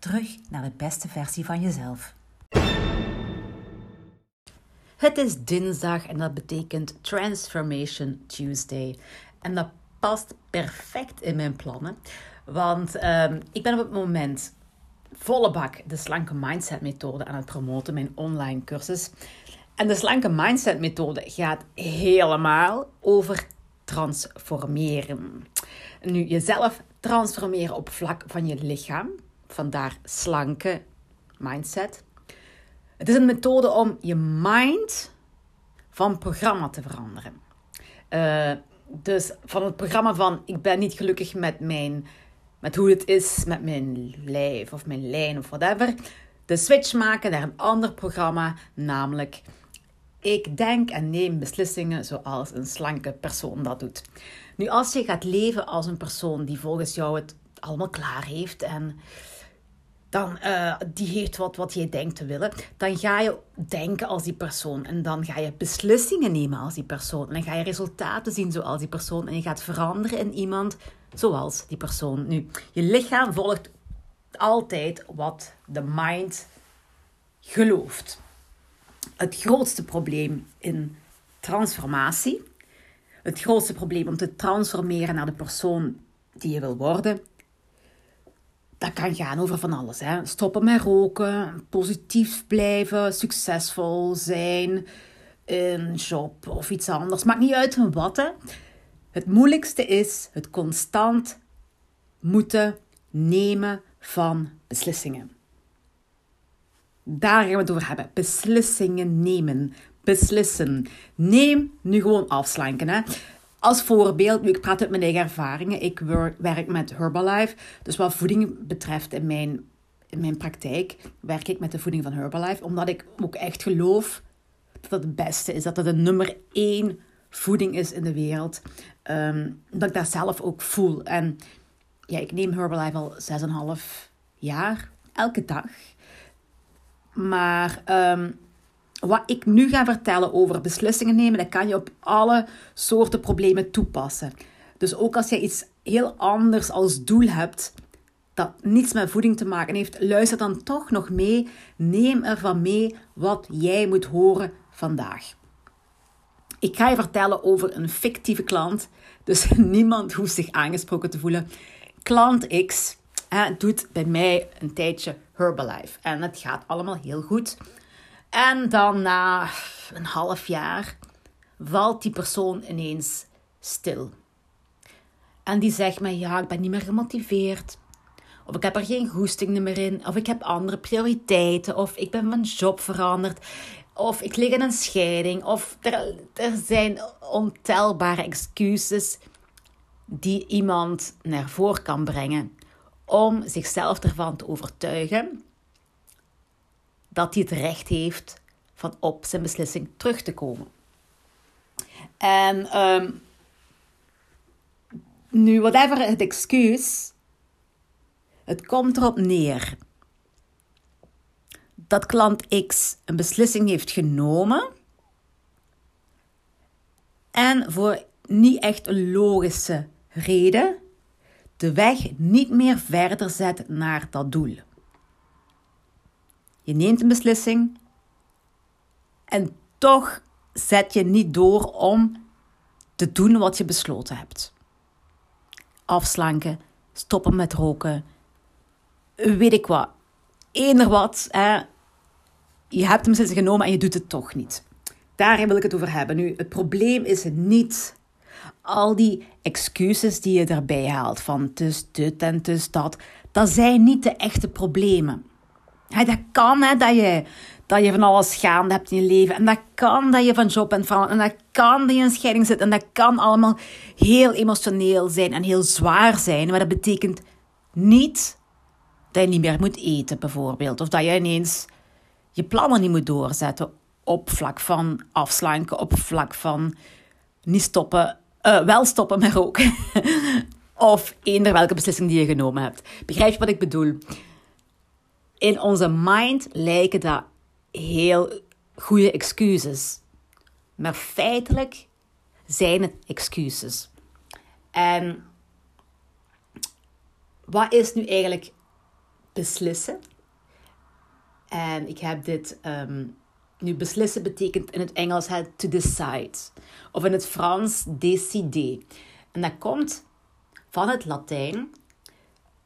Terug naar de beste versie van jezelf. Het is dinsdag en dat betekent Transformation Tuesday. En dat past perfect in mijn plannen. Want ehm, ik ben op het moment volle bak de slanke mindset methode aan het promoten, mijn online cursus. En de slanke mindset methode gaat helemaal over transformeren. Nu, jezelf transformeren op vlak van je lichaam. Vandaar slanke mindset. Het is een methode om je mind van programma te veranderen. Uh, dus van het programma van ik ben niet gelukkig met, mijn, met hoe het is met mijn lijf of mijn lijn of whatever. De switch maken naar een ander programma, namelijk ik denk en neem beslissingen zoals een slanke persoon dat doet. Nu, als je gaat leven als een persoon die volgens jou het allemaal klaar heeft en dan uh, die heeft wat, wat jij denkt te willen, dan ga je denken als die persoon. En dan ga je beslissingen nemen als die persoon. En dan ga je resultaten zien zoals die persoon. En je gaat veranderen in iemand zoals die persoon. Nu, je lichaam volgt altijd wat de mind gelooft. Het grootste probleem in transformatie, het grootste probleem om te transformeren naar de persoon die je wil worden, dat kan gaan over van alles. Hè. Stoppen met roken, positief blijven, succesvol zijn, een job of iets anders. Maakt niet uit wat. Hè. Het moeilijkste is het constant moeten nemen van beslissingen. Daar gaan we het over hebben. Beslissingen nemen. Beslissen. Neem nu gewoon afslanken. Hè. Als voorbeeld, ik praat uit mijn eigen ervaringen. Ik werk met Herbalife. Dus wat voeding betreft in mijn, in mijn praktijk, werk ik met de voeding van Herbalife. Omdat ik ook echt geloof dat het beste is. Dat het de nummer één voeding is in de wereld. Um, dat ik dat zelf ook voel. En ja, ik neem Herbalife al 6,5 jaar. Elke dag. Maar... Um, wat ik nu ga vertellen over beslissingen nemen, dat kan je op alle soorten problemen toepassen. Dus ook als je iets heel anders als doel hebt, dat niets met voeding te maken heeft, luister dan toch nog mee. Neem ervan mee wat jij moet horen vandaag. Ik ga je vertellen over een fictieve klant, dus niemand hoeft zich aangesproken te voelen. Klant X hè, doet bij mij een tijdje Herbalife en het gaat allemaal heel goed. En dan na een half jaar valt die persoon ineens stil. En die zegt me, ja, ik ben niet meer gemotiveerd. Of ik heb er geen goesting meer in. Of ik heb andere prioriteiten. Of ik ben van job veranderd. Of ik lig in een scheiding. Of er, er zijn ontelbare excuses die iemand naar voren kan brengen om zichzelf ervan te overtuigen dat hij het recht heeft van op zijn beslissing terug te komen. En um, nu, whatever het excuus, het komt erop neer dat klant X een beslissing heeft genomen en voor niet echt een logische reden de weg niet meer verder zet naar dat doel. Je neemt een beslissing en toch zet je niet door om te doen wat je besloten hebt. Afslanken, stoppen met roken, weet ik wat. Eender wat. Hè. Je hebt een beslissing genomen en je doet het toch niet. Daar wil ik het over hebben. Nu, het probleem is niet al die excuses die je erbij haalt. Van het is dit en het is dat. Dat zijn niet de echte problemen. Dat kan, hè, dat je, dat je van alles gaande hebt in je leven. En dat kan dat je van job bent veranderd. En dat kan dat je in scheiding zit. En dat kan allemaal heel emotioneel zijn en heel zwaar zijn. Maar dat betekent niet dat je niet meer moet eten, bijvoorbeeld. Of dat je ineens je plannen niet moet doorzetten op vlak van afslanken, op vlak van niet stoppen, uh, wel stoppen met roken. of eender welke beslissing die je genomen hebt. Begrijp je wat ik bedoel? In onze mind lijken dat heel goede excuses. Maar feitelijk zijn het excuses. En wat is nu eigenlijk beslissen? En ik heb dit ehm, nu beslissen betekent in het Engels het to decide. Of in het Frans décider. En dat komt van het Latijn,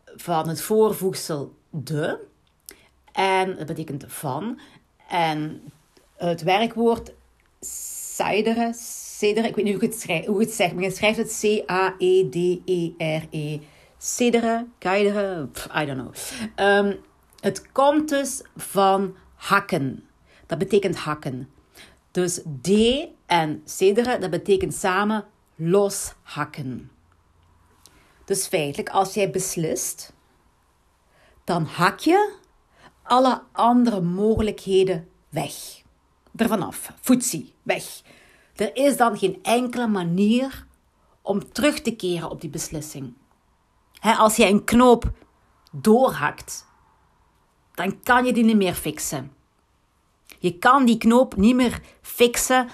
van het voorvoegsel de. En dat betekent van. En het werkwoord cedere, cedere, ik weet niet hoe ik het, schrijf, hoe het zegt, maar je schrijft het C-A-E-D-E-R-E. Cedere, keidere, I don't know. Um, het komt dus van hakken. Dat betekent hakken. Dus D en cedere, dat betekent samen loshakken. Dus feitelijk, als jij beslist, dan hak je alle andere mogelijkheden weg. Ervan af. Foetsie, weg. Er is dan geen enkele manier om terug te keren op die beslissing. als jij een knoop doorhakt, dan kan je die niet meer fixen. Je kan die knoop niet meer fixen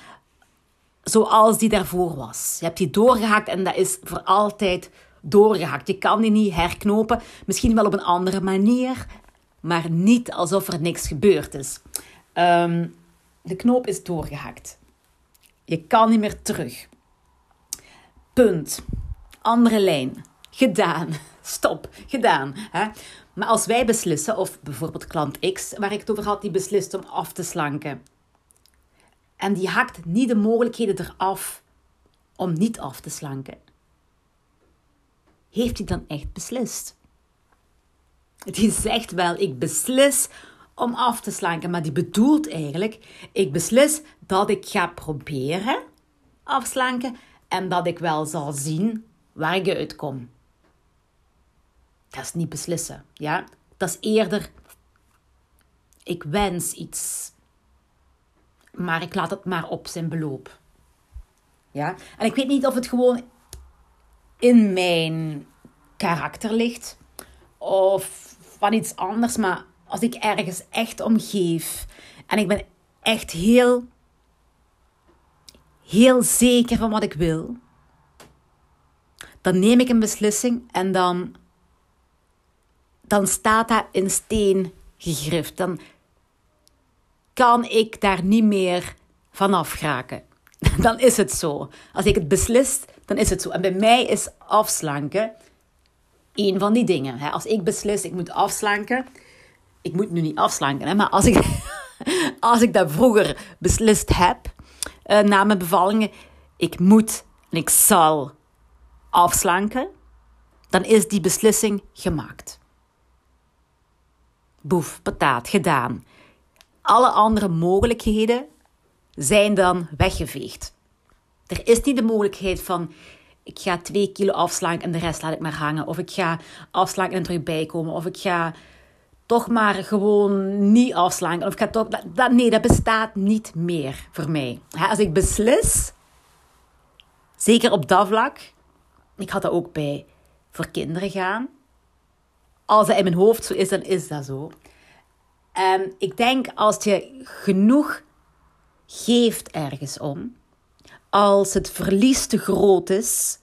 zoals die daarvoor was. Je hebt die doorgehakt en dat is voor altijd doorgehakt. Je kan die niet herknopen. Misschien wel op een andere manier, maar niet alsof er niks gebeurd is. Ehm, de knoop is doorgehakt. Je kan niet meer terug. Punt. Andere lijn. Gedaan. Stop. Gedaan. Hè? Maar als wij beslissen, of bijvoorbeeld klant X, waar ik het over had, die beslist om af te slanken. En die hakt niet de mogelijkheden eraf om niet af te slanken. Heeft hij dan echt beslist? Die zegt wel, ik beslis om af te slanken, maar die bedoelt eigenlijk, ik beslis dat ik ga proberen afslanken en dat ik wel zal zien waar ik uitkom. Dat is niet beslissen, ja. Dat is eerder, ik wens iets, maar ik laat het maar op zijn beloop. Ja, en ik weet niet of het gewoon in mijn karakter ligt of van iets anders, maar als ik ergens echt om geef en ik ben echt heel, heel zeker van wat ik wil, dan neem ik een beslissing en dan dan staat dat in steen gegrift. Dan kan ik daar niet meer vanaf geraken. Dan is het zo. Als ik het beslis, dan is het zo. En bij mij is afslanken een van die dingen. Als ik beslis, ik moet afslanken. Ik moet nu niet afslanken, maar als ik, als ik dat vroeger beslist heb, uh, na mijn bevallingen, ik moet en ik zal afslanken, dan is die beslissing gemaakt boef, pataat, gedaan. Alle andere mogelijkheden zijn dan weggeveegd. Er is niet de mogelijkheid van ik ga twee kilo afslaan en de rest laat ik maar hangen. Of ik ga afslaan en terug bijkomen. Of ik ga toch maar gewoon niet afslaan. Of ik ga toch, dat, nee, dat bestaat niet meer voor mij. Als ik beslis, zeker op dat vlak, ik had dat ook bij voor kinderen gaan als dat in mijn hoofd zo is, dan is dat zo. En ik denk als je genoeg geeft ergens om, als het verlies te groot is,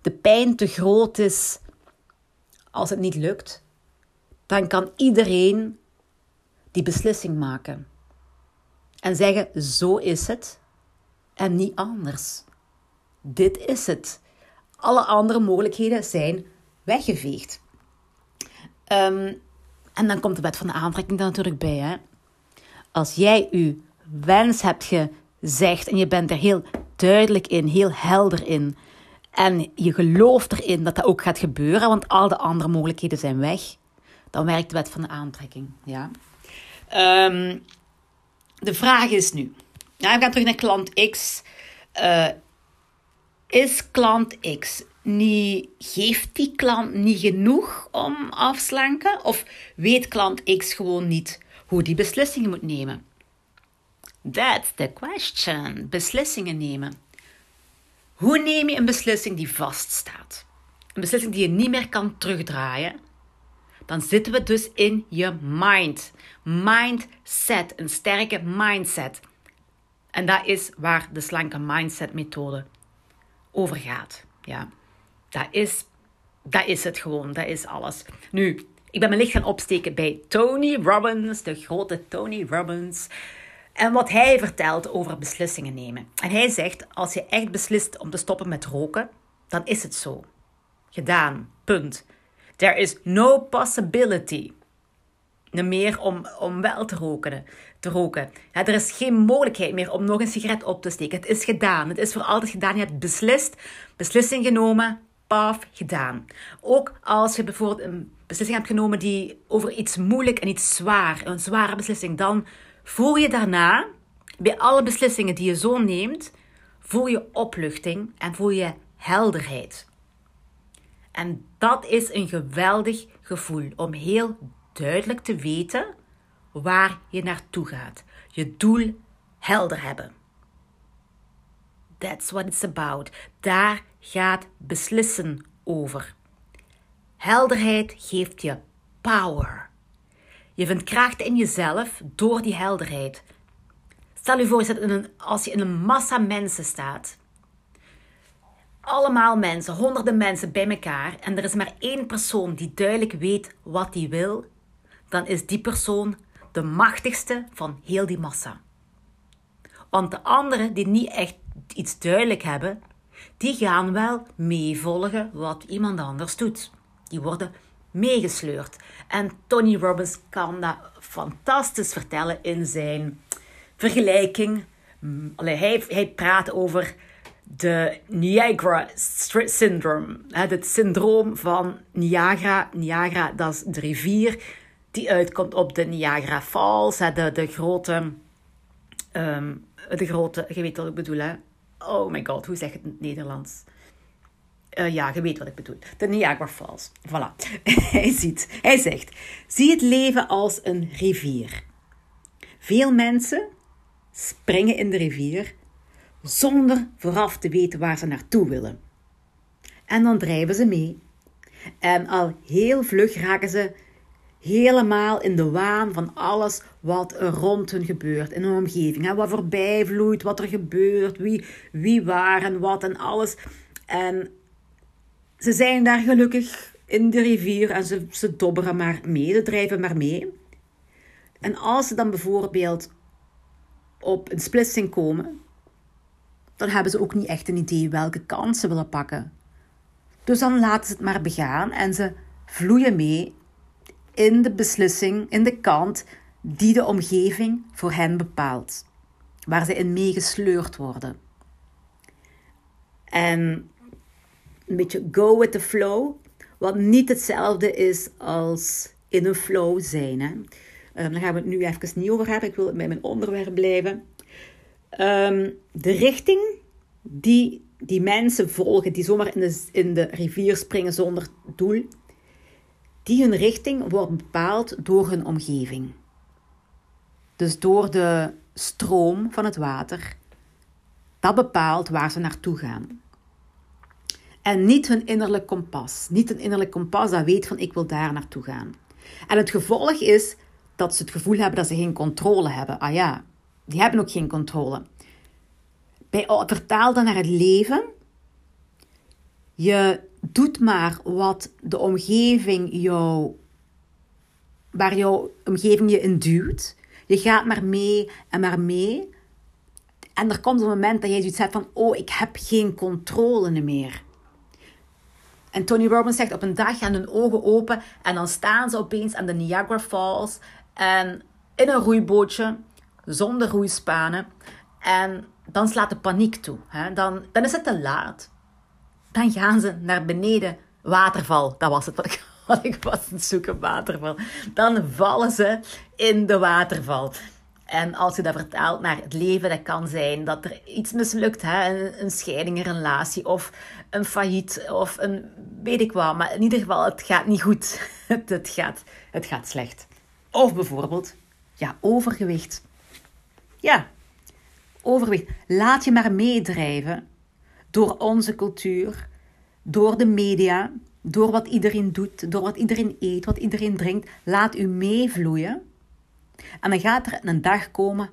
de pijn te groot is, als het niet lukt, dan kan iedereen die beslissing maken. En zeggen: zo is het en niet anders. Dit is het. Alle andere mogelijkheden zijn weggeveegd. Um, en dan komt de wet van de aantrekking er natuurlijk bij. Hè? Als jij je wens hebt gezegd en je bent er heel duidelijk in, heel helder in. En je gelooft erin dat dat ook gaat gebeuren, want al de andere mogelijkheden zijn weg. Dan werkt de wet van de aantrekking. Ja? Um, de vraag is nu. Ja, we gaan terug naar klant X. Uh, is klant X niet, geeft die klant niet genoeg om afslanken? Of weet klant X gewoon niet hoe die beslissingen moet nemen. That's the question. Beslissingen nemen. Hoe neem je een beslissing die vaststaat? Een beslissing die je niet meer kan terugdraaien. Dan zitten we dus in je mind. Mindset, een sterke mindset. En dat is waar de slanke mindset methode over gaat. Ja, dat is, dat is het gewoon. Dat is alles. Nu, ik ben mijn licht gaan opsteken bij Tony Robbins, de grote Tony Robbins. En wat hij vertelt over beslissingen nemen. En hij zegt: als je echt beslist om te stoppen met roken, dan is het zo. Gedaan. Punt. There is no possibility meer om, om wel te roken. Te roken. er is geen mogelijkheid meer om nog een sigaret op te steken. Het is gedaan. Het is voor altijd gedaan. Je hebt beslist, beslissing genomen, paf, gedaan. Ook als je bijvoorbeeld een beslissing hebt genomen die over iets moeilijk en iets zwaar, een zware beslissing, dan voel je daarna, bij alle beslissingen die je zo neemt, voel je opluchting en voel je helderheid. En dat is een geweldig gevoel om heel duidelijk te weten waar je naartoe gaat. Je doel helder hebben. That's what it's about. Daar gaat beslissen over. Helderheid geeft je power. Je vindt kracht in jezelf door die helderheid. Stel je voor, je als je in een massa mensen staat. Allemaal mensen, honderden mensen bij elkaar. En er is maar één persoon die duidelijk weet wat hij wil. Dan is die persoon de machtigste van heel die massa. Want de anderen die niet echt iets duidelijk hebben, die gaan wel meevolgen wat iemand anders doet. Die worden meegesleurd. En Tony Robbins kan dat fantastisch vertellen in zijn vergelijking. Mm, allee, hij, hij praat over de Niagara Syndrome. Het syndroom van Niagara. Niagara, dat is de rivier die uitkomt op de Niagara Falls. De, de grote... Um, de grote... Je weet wat ik bedoel, hè? Oh my god, hoe zeg je het in het Nederlands? Uh, ja, je weet wat ik bedoel. De Niagara Falls. Voilà. hij ziet, hij zegt: zie het leven als een rivier. Veel mensen springen in de rivier zonder vooraf te weten waar ze naartoe willen. En dan drijven ze mee. En al heel vlug raken ze helemaal in de waan van alles wat er rond hun gebeurt in hun omgeving. Wat voorbij vloeit, wat er gebeurt, wie, wie waar en wat en alles. En ze zijn daar gelukkig in de rivier en ze, ze dobberen maar mee, ze drijven maar mee. En als ze dan bijvoorbeeld op een splitsing komen, dan hebben ze ook niet echt een idee welke kant ze willen pakken. Dus dan laten ze het maar begaan en ze vloeien mee in de beslissing, in de kant die de omgeving voor hen bepaalt, waar ze in meegesleurd worden. En een beetje go with the flow, wat niet hetzelfde is als in een flow zijn. Hè. Um, daar gaan we het nu even niet over hebben. Ik wil bij mijn onderwerp blijven. Um, de richting die die mensen volgen, die zomaar in de, in de rivier springen zonder doel, die hun richting wordt bepaald door hun omgeving. Dus door de stroom van het water. Dat bepaalt waar ze naartoe gaan. En niet hun innerlijk kompas. Niet een innerlijk kompas dat weet van ik wil daar naartoe gaan. En het gevolg is dat ze het gevoel hebben dat ze geen controle hebben. Ah ja, die hebben ook geen controle. Bij, vertaal dan naar het leven. Je doet maar wat de omgeving jou, waar jouw omgeving je in duwt. Je gaat maar mee en maar mee. En er komt een moment dat jij zoiets hebt van, oh, ik heb geen controle meer. En Tony Robbins zegt, op een dag gaan hun ogen open en dan staan ze opeens aan de Niagara Falls en in een roeibootje, zonder roeispanen. En dan slaat de paniek toe. Hè? Dan, dan is het te laat dan gaan ze naar beneden. Waterval, dat was het wat ik, was het zoeken, waterval. Dan vallen ze in de waterval. En als je dat vertaalt naar het leven, dat kan zijn dat er iets mislukt, hè? Een, een scheiding, een relatie of een failliet of een weet ik wat. Maar in ieder geval, het gaat niet goed. Het, gaat, het gaat slecht. Of bijvoorbeeld, Ja, overgewicht. Ja, overgewicht. Laat je maar meedrijven door onze cultuur, door de media, door wat iedereen doet, door wat iedereen eet, wat iedereen drinkt. Laat u meevloeien. En dan gaat er een dag komen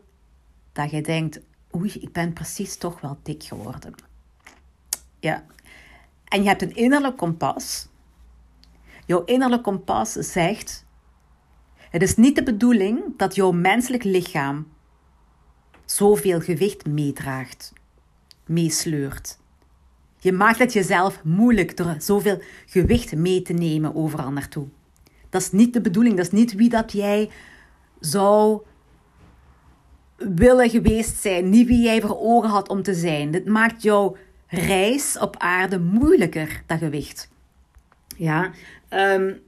dat je denkt: oei, ik ben precies toch wel dik geworden. Ja. En je hebt een innerlijk kompas. Jouw innerlijk kompas zegt: het is niet de bedoeling dat jouw menselijk lichaam zoveel gewicht meedraagt, meesleurt. Je maakt het jezelf moeilijk door zoveel gewicht mee te nemen overal naartoe. Dat is niet de bedoeling, dat is niet wie dat jij zou willen geweest zijn, niet wie jij voor ogen had om te zijn. Dit maakt jouw reis op aarde moeilijker, dat gewicht. Ja, um,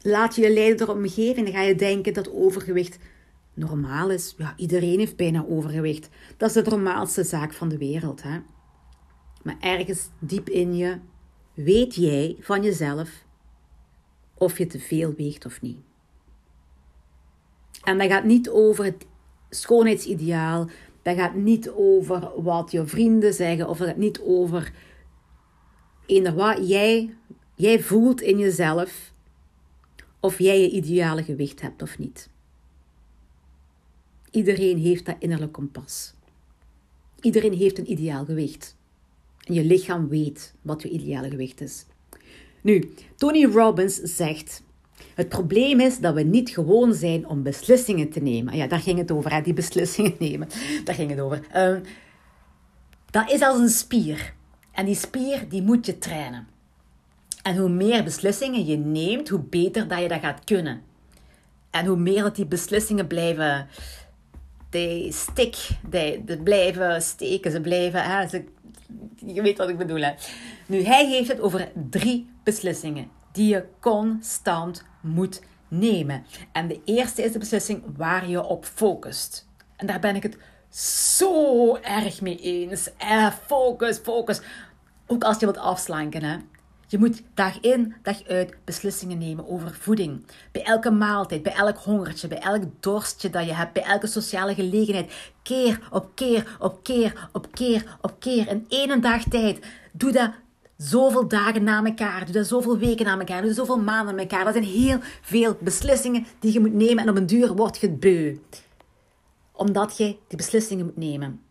laat je je leiden door omgeving, dan ga je denken dat overgewicht normaal is. Ja, iedereen heeft bijna overgewicht. Dat is de normaalste zaak van de wereld. Hè? Maar ergens diep in je weet jij van jezelf of je te veel weegt of niet. En dat gaat niet over het schoonheidsideaal. Dat gaat niet over wat je vrienden zeggen. Of dat gaat niet over eender wat. Jij, jij voelt in jezelf of jij je ideale gewicht hebt of niet. Iedereen heeft dat innerlijk kompas. Iedereen heeft een ideaal gewicht. En je lichaam weet wat je ideale gewicht is. Nu, Tony Robbins zegt: Het probleem is dat we niet gewoon zijn om beslissingen te nemen. Ja, daar ging het over, hè, die beslissingen nemen. Daar ging het over. Uh, dat is als een spier. En die spier die moet je trainen. En hoe meer beslissingen je neemt, hoe beter dat je dat gaat kunnen. En hoe meer dat die beslissingen blijven stick, they, they blijven steken, ze blijven, hè, ze, je weet wat ik bedoel. Nu, hij heeft het over drie beslissingen die je constant moet nemen. En de eerste is de beslissing waar je op focust. En daar ben ik het zo erg mee eens. Eh, focus, focus. Ook als je wilt afslanken. Hè. Je moet dag in, dag uit beslissingen nemen over voeding. Bij elke maaltijd, bij elk hongertje, bij elk dorstje dat je hebt, bij elke sociale gelegenheid. Keer op keer op keer op keer op keer. In één dag tijd. Doe dat zoveel dagen na elkaar. Doe dat zoveel weken na elkaar. Doe dat zoveel maanden na elkaar. Dat zijn heel veel beslissingen die je moet nemen. En op een duur word je beu. Omdat je die beslissingen moet nemen.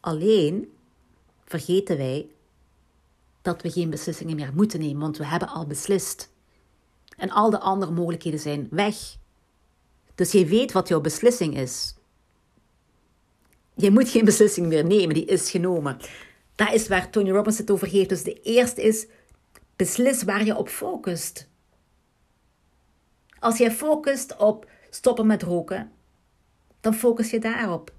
Alleen vergeten wij dat we geen beslissingen meer moeten nemen, want we hebben al beslist. En al de andere mogelijkheden zijn weg. Dus je weet wat jouw beslissing is. Je moet geen beslissing meer nemen, die is genomen. Dat is waar Tony Robbins het over heeft. Dus de eerste is, beslis waar je op focust. Als jij focust op stoppen met roken, dan focus je daarop.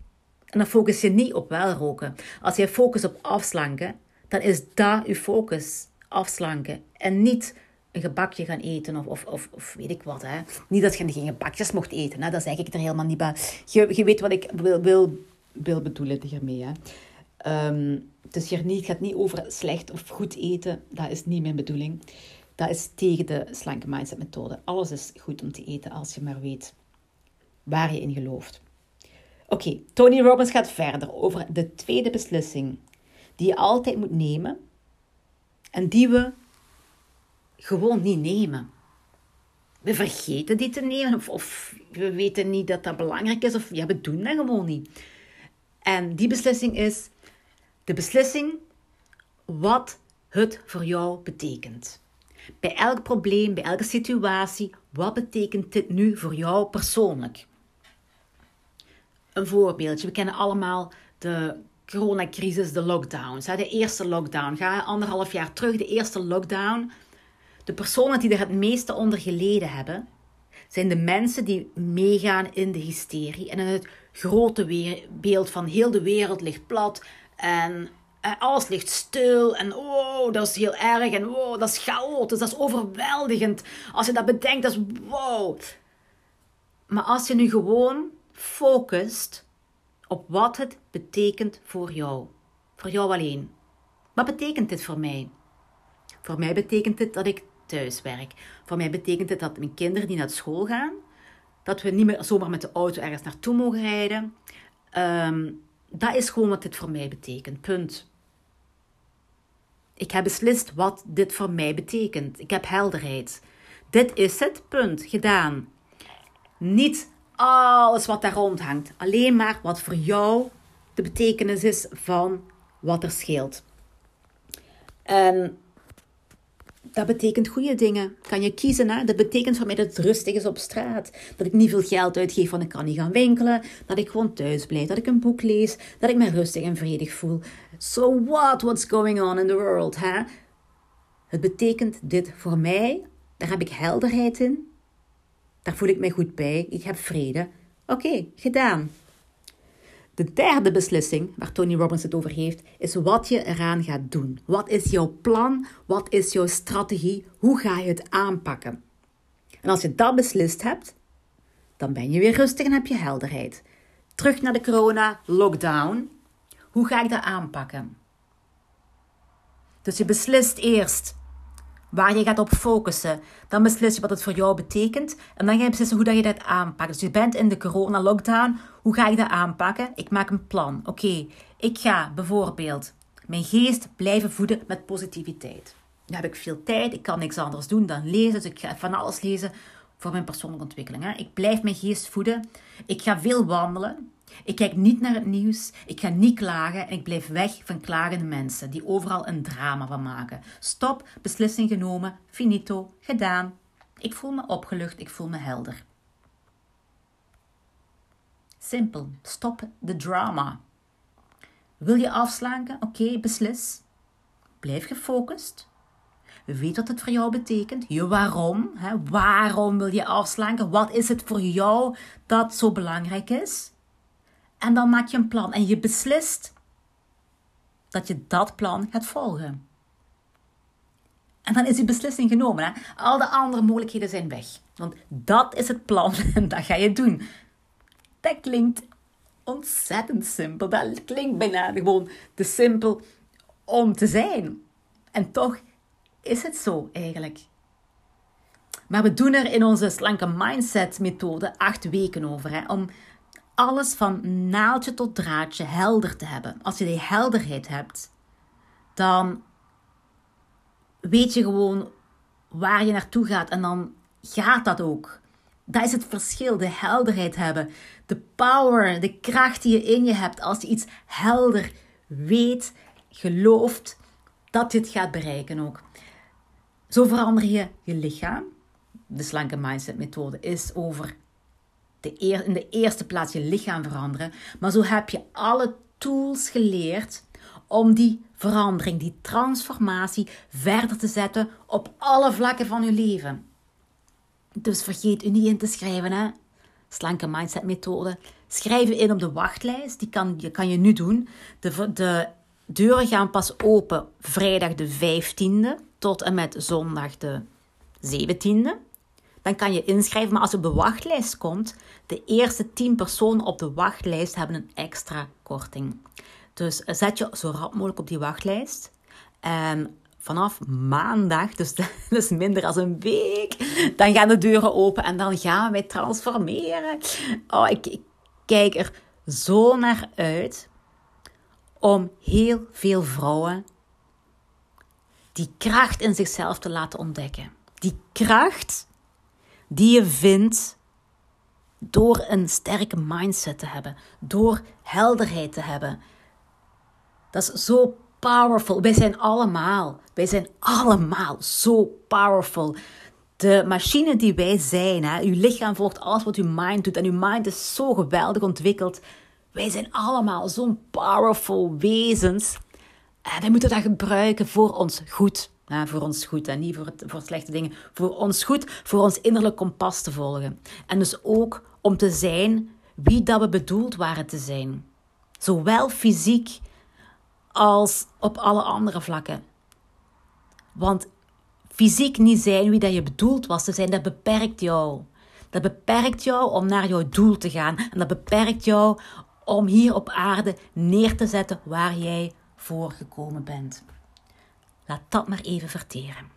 En dan focus je niet op wel roken. Als jij focust op afslanken, dan is dat uw focus. Afslanken. En niet een gebakje gaan eten of, of, of, weet ik wat. Hè. Niet dat je geen gebakjes mocht eten. Hè. Dat zeg ik er helemaal niet bij. Je, je weet wat ik wil, wil, wil bedoelen hiermee. Hè. Um, is hier niet, het gaat niet over slecht of goed eten. Dat is niet mijn bedoeling. Dat is tegen de slanke mindset methode. Alles is goed om te eten als je maar weet waar je in gelooft. Oké, Tony Robbins gaat verder over de tweede beslissing die je altijd moet nemen en die we gewoon niet nemen. We vergeten die te nemen of, of we weten niet dat dat belangrijk is of ja, we doen dat gewoon niet. En die beslissing is de beslissing wat het voor jou betekent. Bij elk probleem, bij elke situatie, wat betekent dit nu voor jou persoonlijk? Een voorbeeldje. We kennen allemaal de coronacrisis, de lockdowns. De eerste lockdown, ga anderhalf jaar terug, de eerste lockdown. De personen die er het meeste onder geleden hebben, zijn de mensen die meegaan in de hysterie en in het grote beeld van heel de wereld ligt plat en alles ligt stil en oh, dat is heel erg en wow, dat is chaotisch, dat is overweldigend. Als je dat bedenkt, dat is wow. Maar als je nu gewoon focust op wat het betekent voor jou. Voor jou alleen. Wat betekent dit voor mij? Voor mij betekent dit dat ik thuis werk. Voor mij betekent dit dat mijn kinderen die naar school gaan, dat we niet meer zomaar met de auto ergens naartoe mogen rijden. Ehm, dat is gewoon wat dit voor mij betekent. Punt. Ik heb beslist wat dit voor mij betekent. Ik heb helderheid. Dit is het, punt. Gedaan. Niet alles wat daar rond hangt. Alleen maar wat voor jou de betekenis is van wat er scheelt. En dat betekent goede dingen. Kan je kiezen. Hè? Dat betekent voor mij dat het rustig is op straat. Dat ik niet veel geld uitgeef, want ik kan niet gaan winkelen. Dat ik gewoon thuis blijf. Dat ik een boek lees. Dat ik me rustig en vredig voel. So what? What's going on in the world? Hè? Het betekent dit voor mij. Daar heb ik helderheid in. Daar voel ik mij goed bij. Ik heb vrede. Oké, gedaan. De derde beslissing, waar Tony Robbins het over heeft, is wat je eraan gaat doen. Wat is jouw plan? Wat is jouw strategie? Hoe ga je het aanpakken? En als je dat beslist hebt, dan ben je weer rustig en heb je helderheid. Terug naar de corona, lockdown. Hoe ga ik dat aanpakken? Dus je beslist eerst waar je gaat op focussen. Dan beslis je wat het voor jou betekent. En dan ga je beslissen hoe dat je dat aanpakt. Dus je bent in de corona-lockdown. Hoe ga ik dat aanpakken? Ik maak een plan. Oké, ik ga bijvoorbeeld mijn geest blijven voeden met positiviteit. Nu heb ik veel tijd. Ik kan niks anders doen dan lezen. Dus ik ga van alles lezen voor mijn persoonlijke ontwikkeling. Hè. Ik blijf mijn geest voeden. Ik ga veel wandelen. Ik kijk niet naar het nieuws, ik ga niet klagen en ik blijf weg van klagende mensen die overal een drama van maken. Stop, beslissing genomen, finito, gedaan. Ik voel me opgelucht, ik voel me helder. Simpel, stop de drama. Wil je afslanken? Oké, beslis. Blijf gefocust. Weet wat het voor jou betekent. Je waarom. Hè? Waarom wil je afslanken? Wat is het voor jou dat zo belangrijk is? En dan maak je een plan en je beslist dat je dat plan gaat volgen. En dan is die beslissing genomen. Hè? Al de andere mogelijkheden zijn weg. Want dat is het plan en dat ga je doen. Dat klinkt ontzettend simpel. Dat klinkt bijna gewoon te simpel om te zijn. En toch is het zo eigenlijk. Maar we doen er in onze slanke mindset methode acht weken over. Hè, om alles van naaldje tot draadje helder te hebben. Als je die helderheid hebt, dan weet je gewoon waar je naartoe gaat en dan gaat dat ook. Dat is het verschil, de helderheid hebben. De power, de kracht die je in je hebt als je iets helder weet, gelooft dat je het gaat bereiken ook. Zo verander je je lichaam. De slanke mindset methode is over de in de eerste plaats je lichaam veranderen. Maar zo heb je alle tools geleerd om die verandering, die transformatie verder te zetten op alle vlakken van je leven. Dus vergeet u niet in te schrijven, hè. Slanke mindset methode. Schrijf je in op de wachtlijst. Die kan, kan je nu doen. De, de deuren gaan pas open vrijdag de 15e tot en met zondag de 17e dan kan je inschrijven. Maar als je op de wachtlijst komt, de eerste 10 personen op de wachtlijst hebben een extra korting. Dus zet je zo rap mogelijk op die wachtlijst. En vanaf maandag, dus is minder dan een week, dan gaan de deuren open en dan gaan wij transformeren. Oh, ik kijk er zo naar uit om heel veel vrouwen die kracht in zichzelf te laten ontdekken. Die kracht die je vindt door een sterke mindset te hebben, door helderheid te hebben. Dat is zo powerful. Wij zijn allemaal, wij zijn allemaal zo powerful. De machine die wij zijn, hè, uw lichaam volgt alles wat uw mind doet en uw mind is zo geweldig ontwikkeld. Wij zijn allemaal zo'n powerful wezens. En wij moeten dat gebruiken voor ons goed voor ons goed en niet voor, voor slechte dingen. Voor ons goed, voor ons innerlijk kompas te volgen. En dus ook om te zijn wie dat we bedoeld waren te zijn. Zowel fysiek als op alle andere vlakken. Want fysiek niet zijn wie dat je bedoeld was te zijn, dat beperkt jou. Dat beperkt jou om naar jouw doel te gaan. En dat beperkt jou om hier op aarde neer te zetten waar jij voor gekomen bent. Laat dat maar even verteren.